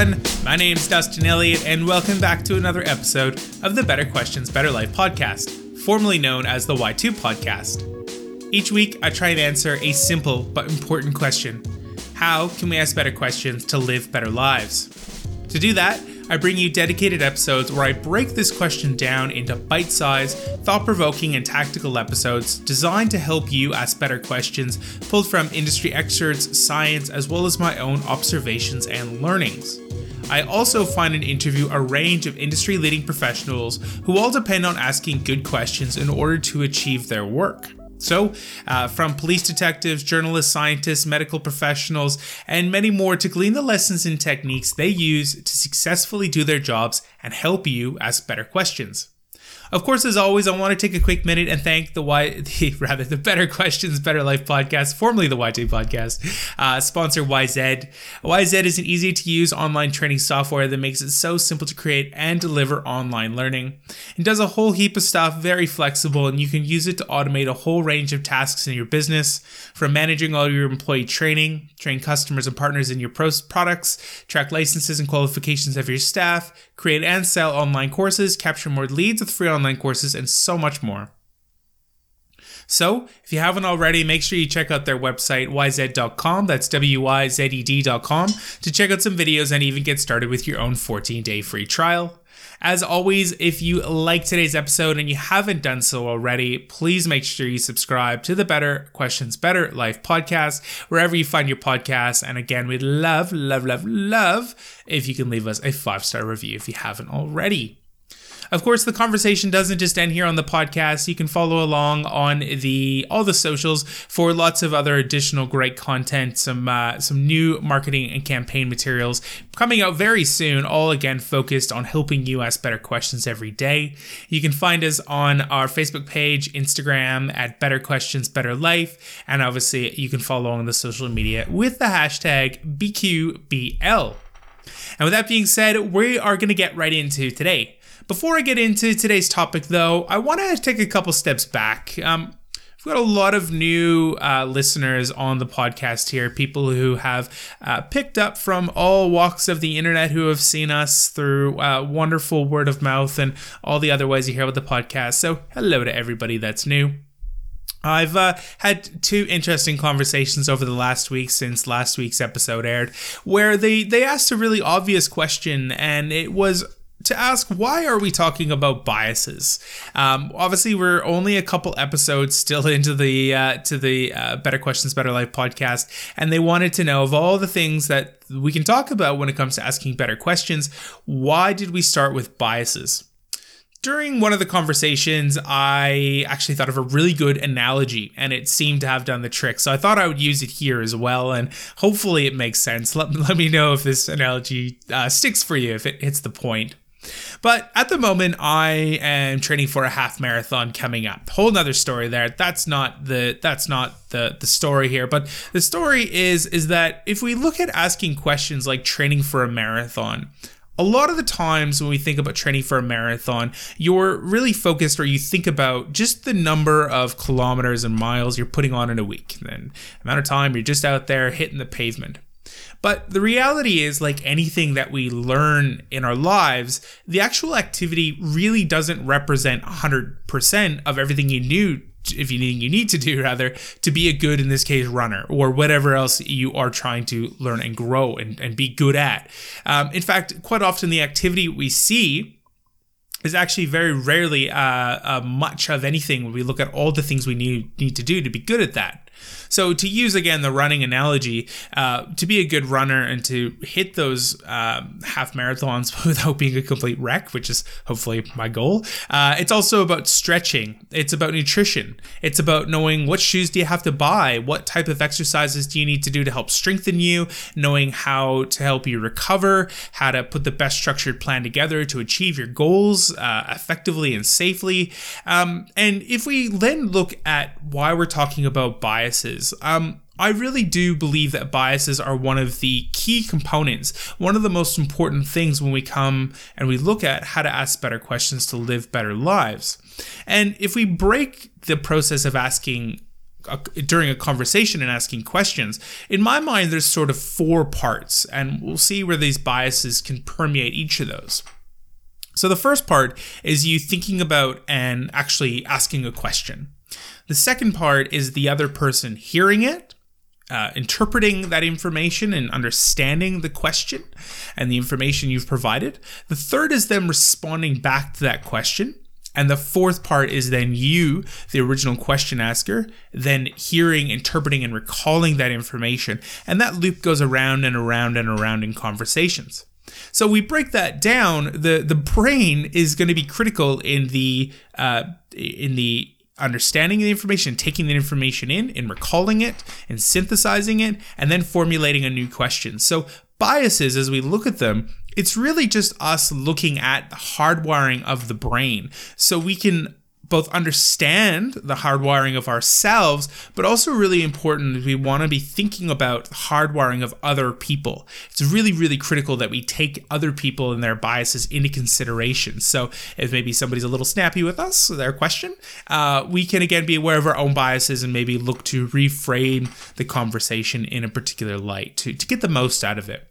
Everyone, my name's Dustin Elliott, and welcome back to another episode of the Better Questions, Better Life podcast, formerly known as the Y2 podcast. Each week, I try and answer a simple but important question How can we ask better questions to live better lives? To do that, I bring you dedicated episodes where I break this question down into bite sized, thought provoking, and tactical episodes designed to help you ask better questions pulled from industry experts, science, as well as my own observations and learnings. I also find and interview a range of industry leading professionals who all depend on asking good questions in order to achieve their work. So, uh, from police detectives, journalists, scientists, medical professionals, and many more to glean the lessons and techniques they use to successfully do their jobs and help you ask better questions. Of course, as always, I want to take a quick minute and thank the Y, the, rather the Better Questions, Better Life podcast, formerly the Y2 podcast, uh, sponsor Wyzed. Wyzed is an easy to use online training software that makes it so simple to create and deliver online learning. It does a whole heap of stuff, very flexible, and you can use it to automate a whole range of tasks in your business, from managing all your employee training, train customers and partners in your products, track licenses and qualifications of your staff, create and sell online courses, capture more leads with free online courses, and so much more. So, if you haven't already, make sure you check out their website, wyzed.com. That's W Y Z E D.com to check out some videos and even get started with your own 14 day free trial. As always, if you like today's episode and you haven't done so already, please make sure you subscribe to the Better Questions, Better Life podcast, wherever you find your podcasts. And again, we'd love, love, love, love if you can leave us a five star review if you haven't already. Of course, the conversation doesn't just end here on the podcast. You can follow along on the all the socials for lots of other additional great content, some uh, some new marketing and campaign materials coming out very soon. All again focused on helping you ask better questions every day. You can find us on our Facebook page, Instagram at Better Questions Better Life, and obviously you can follow on the social media with the hashtag BQBL. And with that being said, we are going to get right into today. Before I get into today's topic, though, I want to take a couple steps back. Um, We've got a lot of new uh, listeners on the podcast here, people who have uh, picked up from all walks of the internet who have seen us through uh, wonderful word of mouth and all the other ways you hear about the podcast. So, hello to everybody that's new. I've uh, had two interesting conversations over the last week since last week's episode aired, where they they asked a really obvious question, and it was to ask why are we talking about biases um, obviously we're only a couple episodes still into the uh, to the uh, better questions better life podcast and they wanted to know of all the things that we can talk about when it comes to asking better questions why did we start with biases during one of the conversations, I actually thought of a really good analogy and it seemed to have done the trick. So I thought I would use it here as well. And hopefully it makes sense. Let, let me know if this analogy uh, sticks for you, if it hits the point. But at the moment, I am training for a half marathon coming up. Whole nother story there. That's not the that's not the the story here. But the story is is that if we look at asking questions like training for a marathon, a lot of the times when we think about training for a marathon, you're really focused or you think about just the number of kilometers and miles you're putting on in a week. Then amount of time you're just out there hitting the pavement. But the reality is, like anything that we learn in our lives, the actual activity really doesn't represent 100% of everything you knew if you need you need to do rather to be a good in this case runner or whatever else you are trying to learn and grow and, and be good at. Um, in fact quite often the activity we see is actually very rarely uh, uh, much of anything when we look at all the things we need need to do to be good at that so to use again the running analogy, uh, to be a good runner and to hit those um, half marathons without being a complete wreck, which is hopefully my goal, uh, it's also about stretching. It's about nutrition. It's about knowing what shoes do you have to buy, what type of exercises do you need to do to help strengthen you, knowing how to help you recover, how to put the best structured plan together to achieve your goals uh, effectively and safely. Um, and if we then look at why we're talking about biases biases. Um, I really do believe that biases are one of the key components, one of the most important things when we come and we look at how to ask better questions to live better lives. And if we break the process of asking a, during a conversation and asking questions, in my mind, there's sort of four parts, and we'll see where these biases can permeate each of those. So the first part is you thinking about and actually asking a question. The second part is the other person hearing it, uh, interpreting that information and understanding the question and the information you've provided. The third is them responding back to that question. And the fourth part is then you, the original question asker, then hearing, interpreting, and recalling that information. And that loop goes around and around and around in conversations. So we break that down. the The brain is going to be critical in the uh, in the understanding the information, taking the information in, and recalling it, and synthesizing it, and then formulating a new question. So biases, as we look at them, it's really just us looking at the hardwiring of the brain so we can both understand the hardwiring of ourselves, but also really important, we want to be thinking about the hardwiring of other people. It's really, really critical that we take other people and their biases into consideration. So if maybe somebody's a little snappy with us, their question, uh, we can again be aware of our own biases and maybe look to reframe the conversation in a particular light to, to get the most out of it.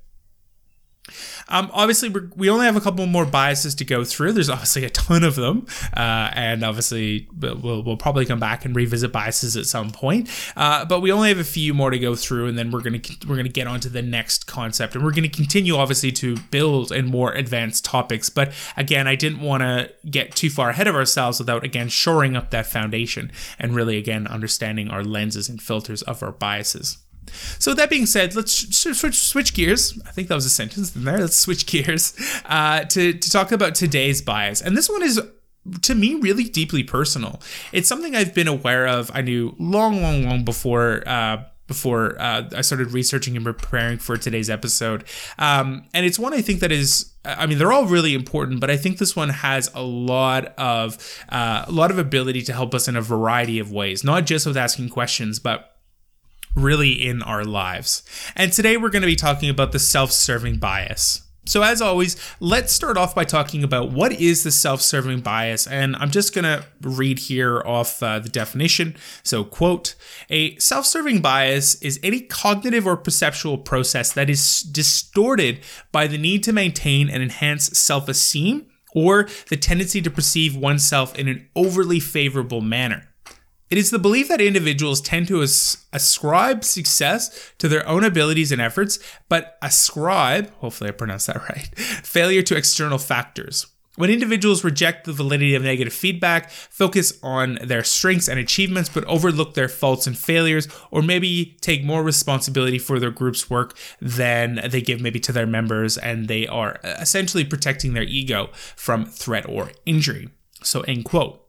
Um, obviously, we only have a couple more biases to go through. There's obviously a ton of them, uh, and obviously we'll, we'll probably come back and revisit biases at some point. Uh, but we only have a few more to go through, and then we're gonna we're gonna get on to the next concept, and we're gonna continue obviously to build in more advanced topics. But again, I didn't want to get too far ahead of ourselves without again shoring up that foundation and really again understanding our lenses and filters of our biases. So that being said, let's switch, switch gears. I think that was a sentence in there. Let's switch gears uh, to to talk about today's bias, and this one is to me really deeply personal. It's something I've been aware of. I knew long, long, long before. Uh, before uh, I started researching and preparing for today's episode. Um, and it's one I think that is, I mean, they're all really important, but I think this one has a lot of uh, a lot of ability to help us in a variety of ways, not just with asking questions, but really in our lives. And today we're going to be talking about the self serving bias. So, as always, let's start off by talking about what is the self serving bias. And I'm just going to read here off uh, the definition. So, quote A self serving bias is any cognitive or perceptual process that is distorted by the need to maintain and enhance self esteem or the tendency to perceive oneself in an overly favorable manner. It is the belief that individuals tend to as- ascribe success to their own abilities and efforts, but ascribe, hopefully I pronounced that right, failure to external factors. When individuals reject the validity of negative feedback, focus on their strengths and achievements, but overlook their faults and failures, or maybe take more responsibility for their group's work than they give maybe to their members, and they are uh, essentially protecting their ego from threat or injury. So, end quote.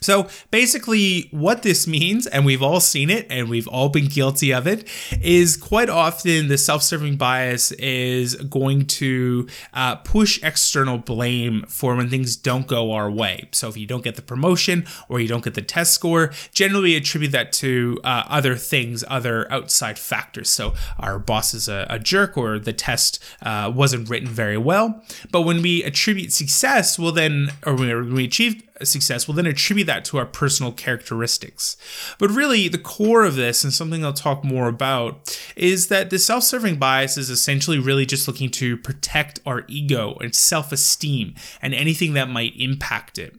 So basically, what this means, and we've all seen it and we've all been guilty of it, is quite often the self serving bias is going to uh, push external blame for when things don't go our way. So if you don't get the promotion or you don't get the test score, generally attribute that to uh, other things, other outside factors. So our boss is a, a jerk or the test uh, wasn't written very well. But when we attribute success, well, then, or when we achieve success, we'll then attribute that to our personal characteristics. But really, the core of this, and something I'll talk more about, is that the self serving bias is essentially really just looking to protect our ego and self esteem and anything that might impact it.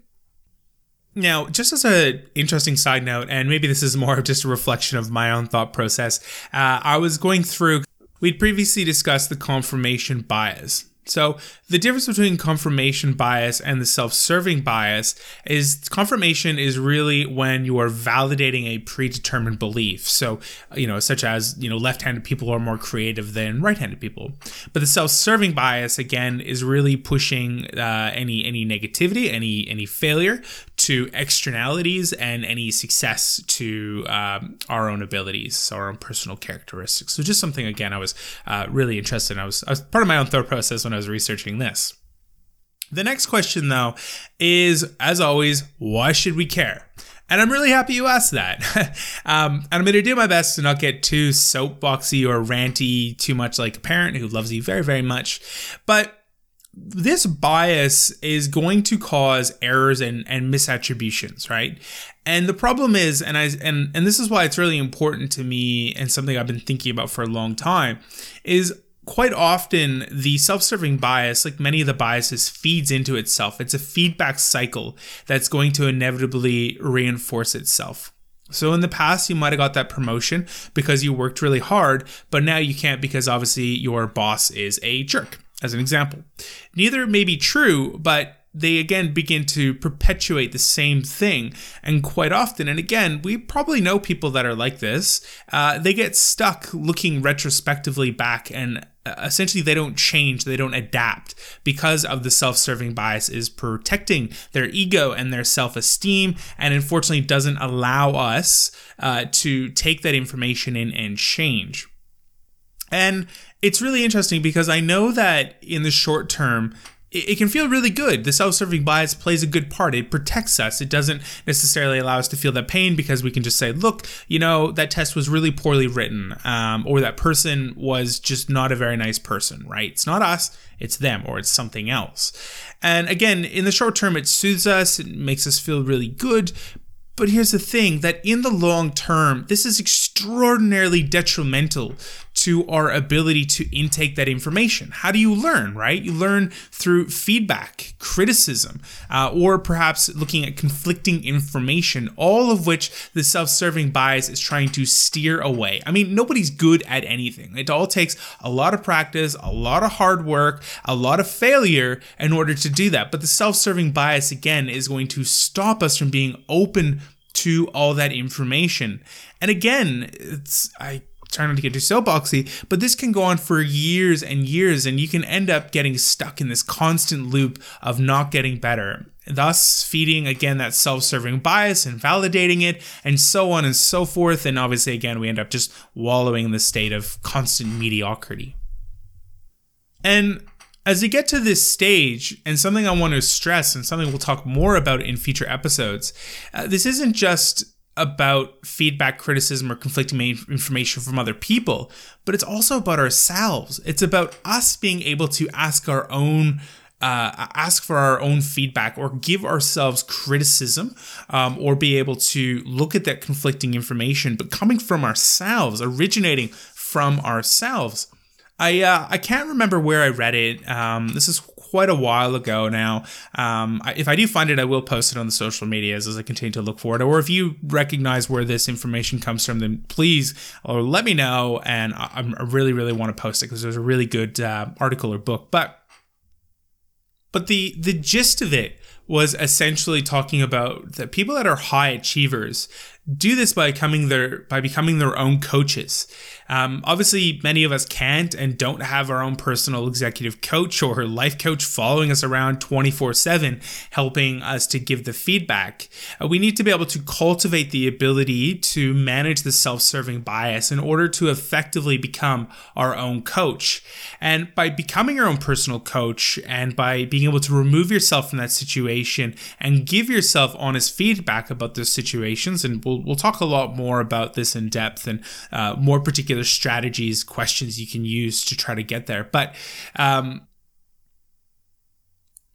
Now, just as an interesting side note, and maybe this is more of just a reflection of my own thought process, uh, I was going through, we'd previously discussed the confirmation bias. So, the difference between confirmation bias and the self serving bias is confirmation is really when you are validating a predetermined belief. So, you know, such as, you know, left handed people are more creative than right handed people. But the self serving bias, again, is really pushing uh, any, any negativity, any, any failure to externalities and any success to um, our own abilities, our own personal characteristics. So just something again I was uh, really interested in. I was, I was part of my own thought process when I was researching this. The next question though is, as always, why should we care? And I'm really happy you asked that. um, and I'm going to do my best to not get too soapboxy or ranty too much like a parent who loves you very, very much. But this bias is going to cause errors and, and misattributions, right? And the problem is, and I and and this is why it's really important to me and something I've been thinking about for a long time, is quite often the self-serving bias like many of the biases feeds into itself. It's a feedback cycle that's going to inevitably reinforce itself. So in the past you might have got that promotion because you worked really hard but now you can't because obviously your boss is a jerk as an example neither may be true but they again begin to perpetuate the same thing. And quite often, and again, we probably know people that are like this, uh, they get stuck looking retrospectively back and uh, essentially they don't change, they don't adapt because of the self serving bias is protecting their ego and their self esteem, and unfortunately doesn't allow us uh, to take that information in and change. And it's really interesting because I know that in the short term, it, can feel really good. The self-serving bias plays a good part. It protects us. It doesn't necessarily allow us to feel that pain because we can just say, "Look, you know, that test was really poorly written, um, or that person was just not a very nice person." Right? It's not us. It's them, or it's something else. And again, in the short term, it soothes us. It makes us feel really good. But here's the thing: that in the long term, this is extraordinarily detrimental to our ability to intake that information. How do you learn, right? You learn through feedback, criticism, uh, or perhaps looking at conflicting information, all of which the self serving bias is trying to steer away. I mean, nobody's good at anything. It all takes a lot of practice, a lot of hard work, a lot of failure in order to do that. But the self serving bias, again, is going to stop us from being open to all that information. And again, it's I try not to get too soapboxy, but this can go on for years and years, and you can end up getting stuck in this constant loop of not getting better. Thus, feeding again that self serving bias and validating it, and so on and so forth. And obviously, again, we end up just wallowing in the state of constant mediocrity. And as we get to this stage, and something I want to stress, and something we'll talk more about in future episodes, uh, this isn't just about feedback, criticism, or conflicting information from other people, but it's also about ourselves. It's about us being able to ask our own. Uh, ask for our own feedback or give ourselves criticism um, or be able to look at that conflicting information, but coming from ourselves, originating from ourselves. I uh, I can't remember where I read it. Um, this is quite a while ago now. Um, if I do find it, I will post it on the social medias as I continue to look for it. Or if you recognize where this information comes from, then please or let me know. And I, I really, really want to post it because there's a really good uh, article or book. But but the the gist of it was essentially talking about that people that are high achievers do this by becoming their by becoming their own coaches. Um, obviously, many of us can't and don't have our own personal executive coach or life coach following us around 24 7, helping us to give the feedback. Uh, we need to be able to cultivate the ability to manage the self serving bias in order to effectively become our own coach. And by becoming your own personal coach and by being able to remove yourself from that situation and give yourself honest feedback about those situations, and we'll, we'll talk a lot more about this in depth and uh, more particular strategies, questions you can use to try to get there. But um,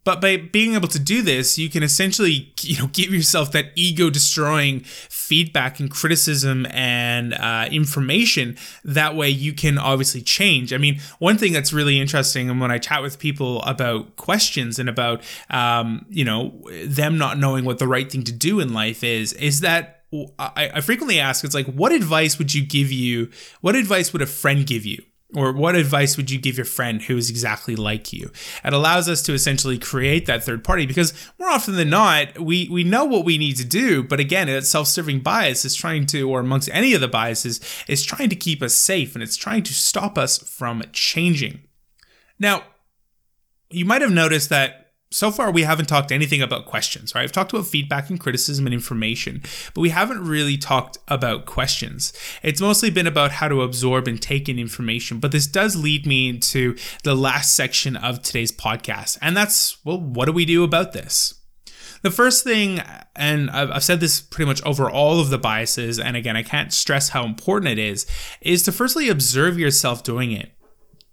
but by being able to do this, you can essentially, you know, give yourself that ego destroying feedback and criticism and uh, information. That way you can obviously change. I mean, one thing that's really interesting and when I chat with people about questions and about, um, you know, them not knowing what the right thing to do in life is, is that I, I frequently ask, it's like, what advice would you give you? What advice would a friend give you? Or what advice would you give your friend who is exactly like you? It allows us to essentially create that third party because more often than not, we, we know what we need to do. But again, that self serving bias is trying to, or amongst any of the biases, is trying to keep us safe and it's trying to stop us from changing. Now, you might have noticed that so far we haven't talked anything about questions, right? I've talked about feedback and criticism and information, but we haven't really talked about questions. It's mostly been about how to absorb and take in information, but this does lead me into the last section of today's podcast, and that's well, what do we do about this? The first thing, and I've said this pretty much over all of the biases, and again, I can't stress how important it is, is to firstly observe yourself doing it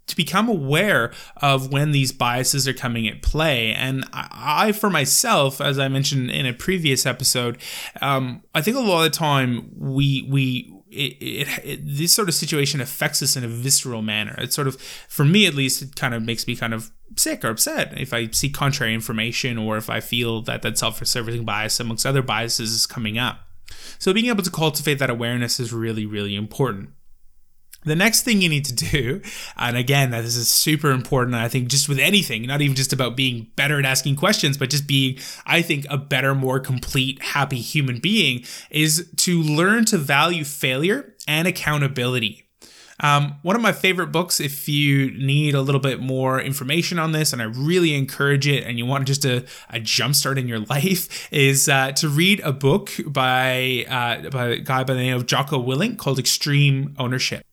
to become aware of when these biases are coming at play. And I, I for myself, as I mentioned in a previous episode, um, I think a lot of the time we we it, it, it, this sort of situation affects us in a visceral manner. It's sort of, for me at least, it kind of makes me kind of sick or upset if I see contrary information or if I feel that that self-serving bias amongst other biases is coming up. So being able to cultivate that awareness is really, really important. The next thing you need to do, and again, this is super important, I think, just with anything, not even just about being better at asking questions, but just being, I think, a better, more complete, happy human being, is to learn to value failure and accountability. Um, one of my favorite books, if you need a little bit more information on this, and I really encourage it, and you want just a, a jumpstart in your life, is uh, to read a book by, uh, by a guy by the name of Jocko Willink called Extreme Ownership.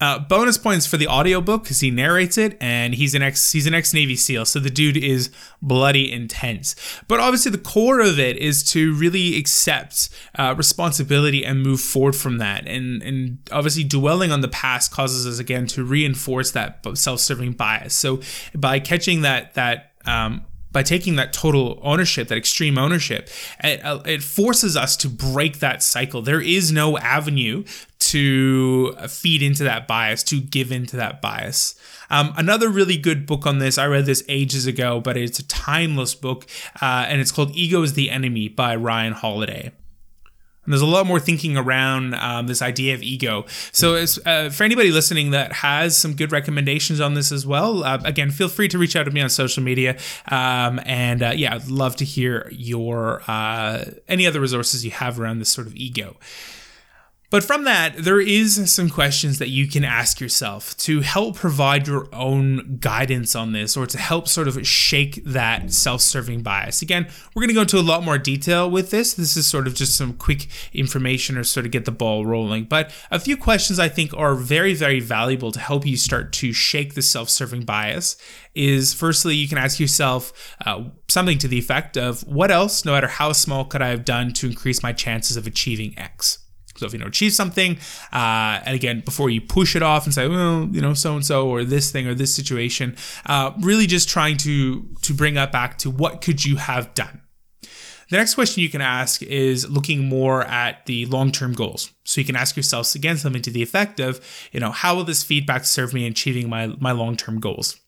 Uh, bonus points for the audiobook because he narrates it and he's an ex he's an ex Navy SEAL, so the dude is bloody intense. But obviously, the core of it is to really accept uh, responsibility and move forward from that. And and obviously, dwelling on the past causes us again to reinforce that self-serving bias. So by catching that that um, by taking that total ownership, that extreme ownership, it, it, forces us to break that cycle. There is no avenue to feed into that bias, to give into that bias. Um, another really good book on this, I read this ages ago, but it's a timeless book, uh, and it's called Ego is the Enemy by Ryan Holiday. And there's a lot more thinking around um, this idea of ego. So, uh, for anybody listening that has some good recommendations on this as well, uh, again, feel free to reach out to me on social media. Um, and uh, yeah, I'd love to hear your uh, any other resources you have around this sort of ego. But from that, there is some questions that you can ask yourself to help provide your own guidance on this or to help sort of shake that self serving bias. Again, we're going to go into a lot more detail with this. This is sort of just some quick information or sort of get the ball rolling. But a few questions I think are very, very valuable to help you start to shake the self serving bias is firstly, you can ask yourself uh, something to the effect of what else, no matter how small, could I have done to increase my chances of achieving X? So you know achieve something, uh, and again before you push it off and say, well, you know, so and so or this thing or this situation, uh, really just trying to to bring that back to what could you have done. The next question you can ask is looking more at the long term goals. So you can ask yourself again something to the effect of, you know, how will this feedback serve me in achieving my my long term goals?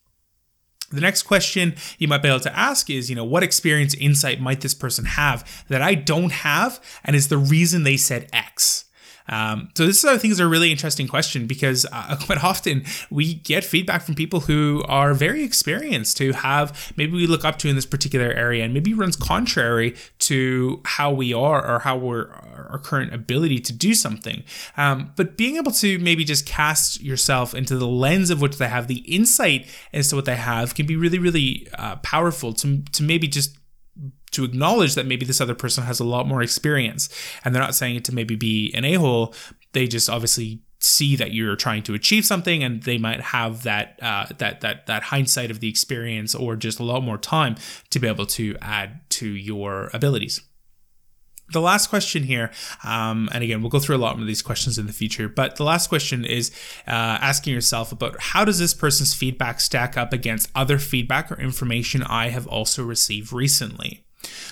The next question you might be able to ask is, you know, what experience insight might this person have that I don't have and is the reason they said X? Um, so this is, I think, is a really interesting question because uh, quite often we get feedback from people who are very experienced, who have maybe we look up to in this particular area, and maybe runs contrary to how we are or how we're our current ability to do something. Um, but being able to maybe just cast yourself into the lens of which they have, the insight as to what they have, can be really, really uh, powerful to to maybe just to acknowledge that maybe this other person has a lot more experience and they're not saying it to maybe be an a-hole they just obviously see that you're trying to achieve something and they might have that uh, that that that hindsight of the experience or just a lot more time to be able to add to your abilities the last question here, um, and again, we'll go through a lot of these questions in the future, but the last question is uh, asking yourself about how does this person's feedback stack up against other feedback or information I have also received recently?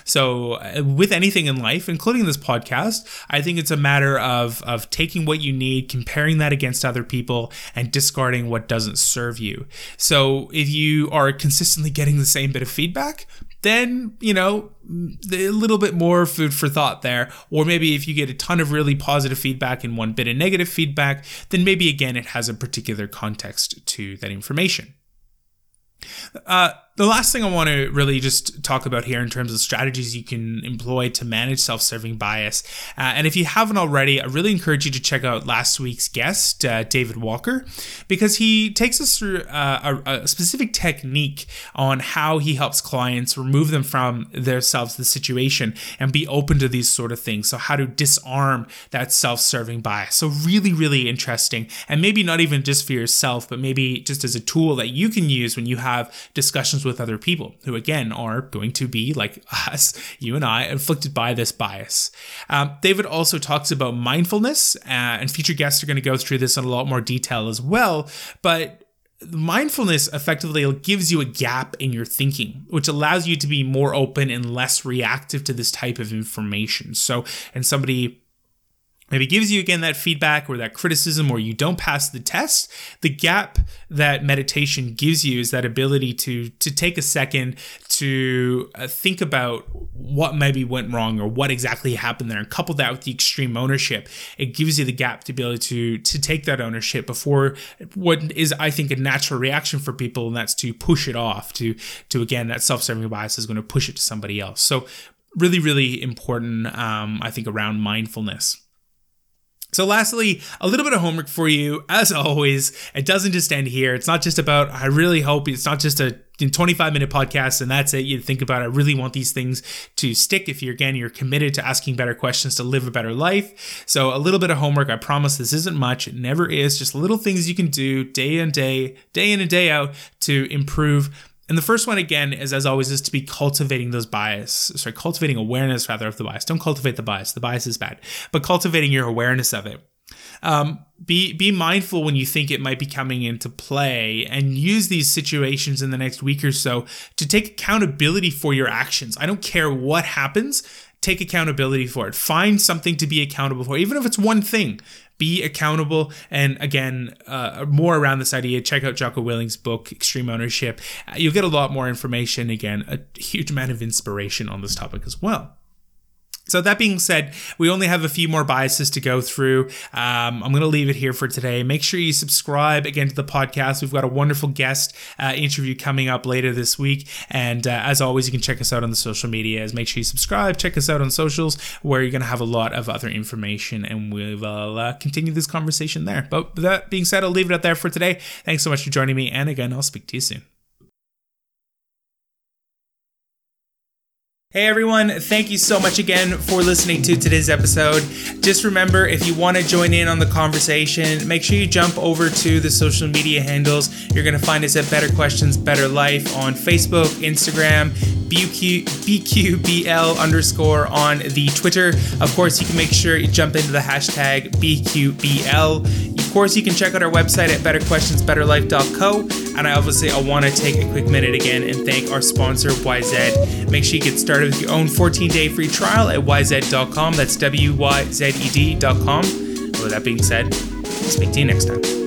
So, uh, with anything in life, including this podcast, I think it's a matter of of taking what you need, comparing that against other people, and discarding what doesn't serve you. So, if you are consistently getting the same bit of feedback, then you know a little bit more food for thought there or maybe if you get a ton of really positive feedback and one bit of negative feedback then maybe again it has a particular context to that information uh, the last thing I want to really just talk about here in terms of strategies you can employ to manage self serving bias. Uh, and if you haven't already, I really encourage you to check out last week's guest, uh, David Walker, because he takes us through uh, a, a, specific technique on how he helps clients remove them from themselves, the situation, and be open to these sort of things. So, how to disarm that self serving bias. So, really, really interesting. And maybe not even just for yourself, but maybe just as a tool that you can use when you have discussions with other people who, again, are going to be like us, you and I, inflicted by this bias. Um, David also talks about mindfulness, uh, and future guests are going to go through this in a lot more detail as well. But mindfulness effectively gives you a gap in your thinking, which allows you to be more open and less reactive to this type of information. So, and somebody maybe gives you again that feedback or that criticism or you don't pass the test the gap that meditation gives you is that ability to to take a second to uh, think about what maybe went wrong or what exactly happened there and couple that with the extreme ownership. It gives you the gap to be able to to take that ownership before what is i think a natural reaction for people and that's to push it off to to again that self-serving bias is going to push it to somebody else. So really really important um, i think around mindfulness so, lastly, a little bit of homework for you. As always, it doesn't just end here. It's not just about, I really hope it's not just a 25 minute podcast and that's it. You think about, I really want these things to stick. If you're, again, you're committed to asking better questions to live a better life. So, a little bit of homework. I promise this isn't much. It never is. Just little things you can do day in, day, day in and day out to improve and the first one again is as always is to be cultivating those bias sorry cultivating awareness rather of the bias. Don't cultivate the bias. The bias is bad. But cultivating your awareness of it. Um, be be mindful when you think it might be coming into play and use these situations in the next week or so to take accountability for your actions. I don't care what happens take accountability for it find something to be accountable for even if it's one thing be accountable. And again, uh, more around this idea, check out Jocko Willink's book, Extreme Ownership. Uh, you'll get a lot more information. Again, a huge amount of inspiration on this topic as well. So that being said, we only have a few more biases to go through. Um, I'm going to leave it here for today. Make sure you subscribe again to the podcast. We've got a wonderful guest uh, interview coming up later this week, and uh, as always, you can check us out on the social medias. Make sure you subscribe. Check us out on socials, where you're going to have a lot of other information, and we will uh, continue this conversation there. But that being said, I'll leave it out there for today. Thanks so much for joining me, and again, I'll speak to you soon. Hey everyone, thank you so much again for listening to today's episode. Just remember if you want to join in on the conversation, make sure you jump over to the social media handles. You're going to find us at Better Questions, Better Life on Facebook, Instagram, BQ, BQBL underscore on the Twitter. Of course, you can make sure you jump into the hashtag BQBL. Of course, you can check out our website at betterquestionsbetterlife.co. And I obviously I want to take a quick minute again and thank our sponsor, Wyzed. Make sure you get started with your own 14 day free trial at wyzed.com. That's W Y Z E D.com. With that being said, speak to you next time.